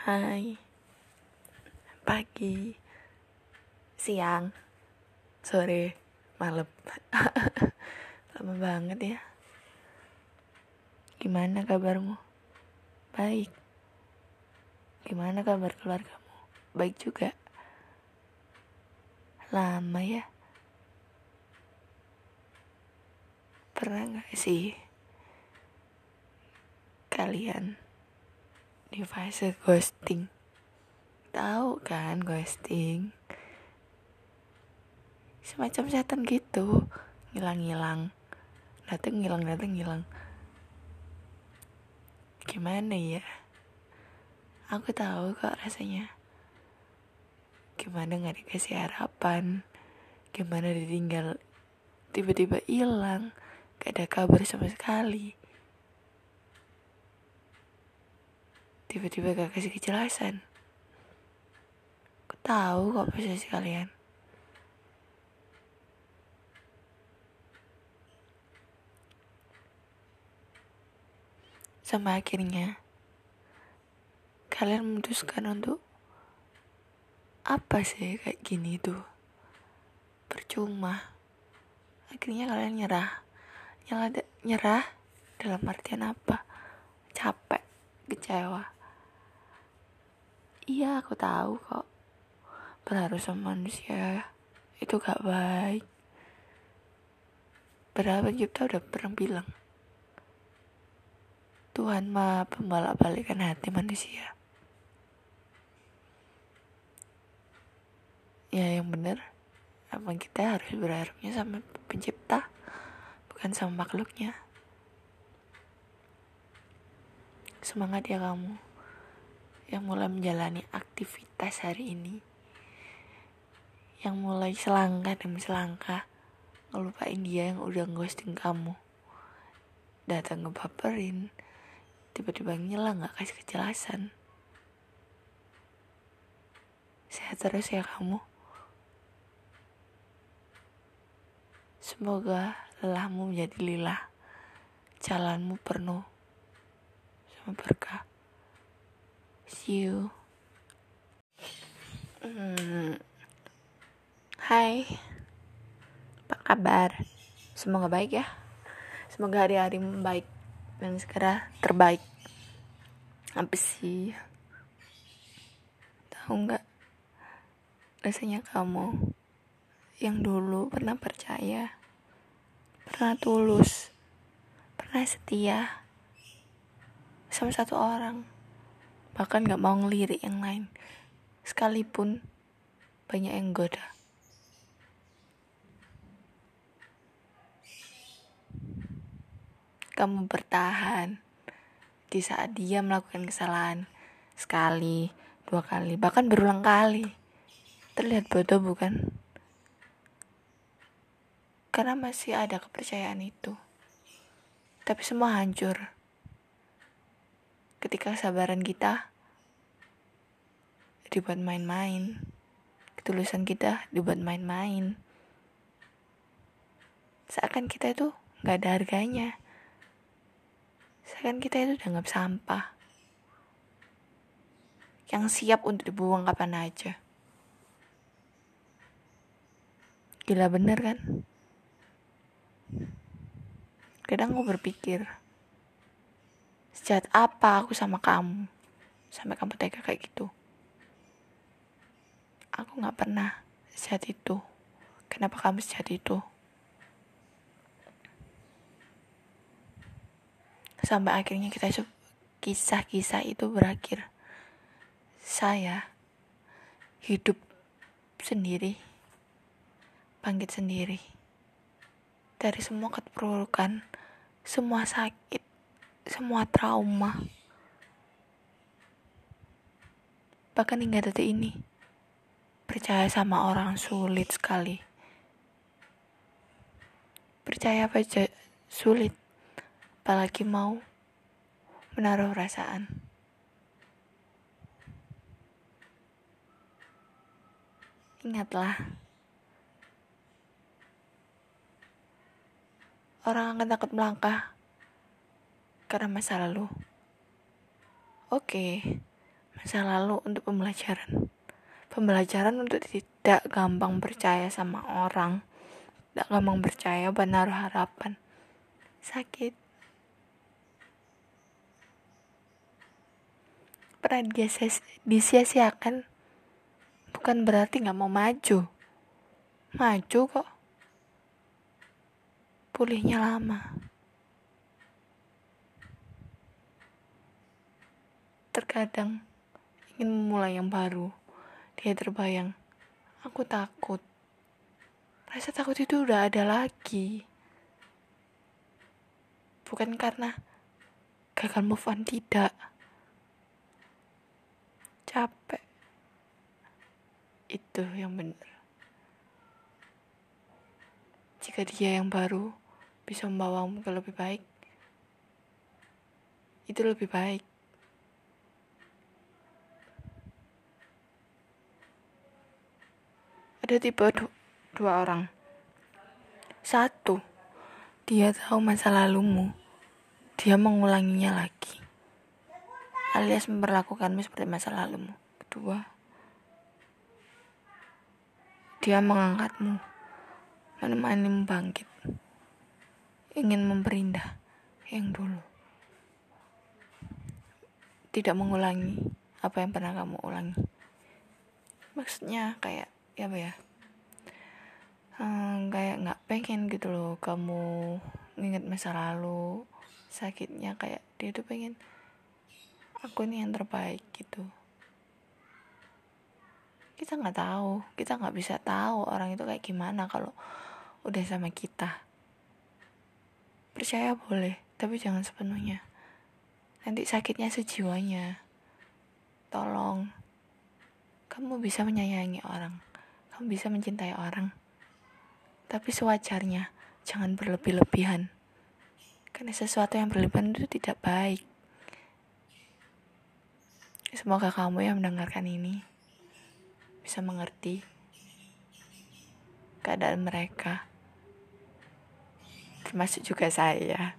Hai. Pagi. Siang. Sore. Malam. Lama banget ya. Gimana kabarmu? Baik. Gimana kabar keluargamu? Baik juga. Lama ya? Pernah gak sih Kalian di fase ghosting. Tahu kan ghosting? Semacam setan gitu. Ngilang-ngilang. Dateng ngilang dateng ngilang. Gimana ya? Aku tahu kok rasanya. Gimana nggak dikasih harapan? Gimana ditinggal? Tiba-tiba hilang. Gak ada kabar sama sekali tiba-tiba gak kasih kejelasan. Aku tahu kok posisi kalian. Sama akhirnya kalian memutuskan untuk apa sih kayak gini tuh? Percuma. Akhirnya kalian nyerah. Nyerah nyerah dalam artian apa? Capek kecewa Iya aku tahu kok. Berharap sama manusia Itu gak baik. Berapa pencipta udah pernah bilang Tuhan mah pembalap balikan hati manusia. Ya yang bener Emang kita harus berharapnya sama pencipta Bukan sama makhluknya? Semangat ya kamu yang mulai menjalani aktivitas hari ini. Yang mulai selangkah demi selangkah ngelupain dia yang udah ghosting kamu. Datang ngebaperin tiba-tiba ngilang gak kasih kejelasan. Sehat terus ya kamu. Semoga lelahmu menjadi lilah jalanmu penuh sama berkah See you. Hmm. Hai, apa kabar? Semoga baik ya. Semoga hari-hari baik dan segera terbaik. Apa sih? Tahu nggak? Rasanya kamu yang dulu pernah percaya, pernah tulus, pernah setia sama satu orang bahkan gak mau ngelirik yang lain. Sekalipun banyak yang goda. Kamu bertahan. Di saat dia melakukan kesalahan sekali dua kali bahkan berulang kali. Terlihat bodoh bukan? Karena masih ada kepercayaan itu. Tapi semua hancur. Ketika kesabaran kita dibuat main-main. Ketulusan kita dibuat main-main. Seakan kita itu nggak ada harganya. Seakan kita itu dianggap sampah. Yang siap untuk dibuang kapan aja. Gila bener kan? Kadang aku berpikir Sejahat apa aku sama kamu? Sampai kamu tega kayak gitu. Aku gak pernah sejahat itu. Kenapa kamu sejahat itu? Sampai akhirnya kita kisah-kisah itu berakhir. Saya hidup sendiri, bangkit sendiri. Dari semua keterpurukan, semua sakit, semua trauma. Bahkan hingga detik ini, percaya sama orang sulit sekali. Percaya apa sulit, apalagi mau menaruh perasaan. Ingatlah, orang akan takut melangkah karena masa lalu. Oke, masa lalu untuk pembelajaran pembelajaran untuk tidak gampang percaya sama orang tidak gampang percaya benar harapan. Sakit. Pernah disia-siakan. Bukan berarti nggak mau maju. Maju kok. Pulihnya lama. Terkadang ingin memulai yang baru dia terbayang. Aku takut. Rasa takut itu udah ada lagi. Bukan karena gagal move on tidak. Capek. Itu yang benar. Jika dia yang baru bisa membawamu ke lebih baik itu lebih baik ada tipe du dua orang satu dia tahu masa lalumu dia mengulanginya lagi alias memperlakukanmu seperti masa lalumu. Kedua, dia mengangkatmu, menemanimu bangkit, ingin memperindah yang dulu. Tidak mengulangi apa yang pernah kamu ulangi. Maksudnya kayak ya apa ya? Hmm, kayak nggak pengen gitu loh kamu nginget masa lalu. Sakitnya kayak dia tuh pengen aku ini yang terbaik gitu. Kita nggak tahu kita nggak bisa tahu orang itu kayak gimana kalau udah sama kita. Percaya boleh tapi jangan sepenuhnya. Nanti sakitnya sejiwanya. Tolong kamu bisa menyayangi orang bisa mencintai orang. Tapi sewajarnya jangan berlebih-lebihan. Karena sesuatu yang berlebihan itu tidak baik. Semoga kamu yang mendengarkan ini bisa mengerti keadaan mereka, termasuk juga saya.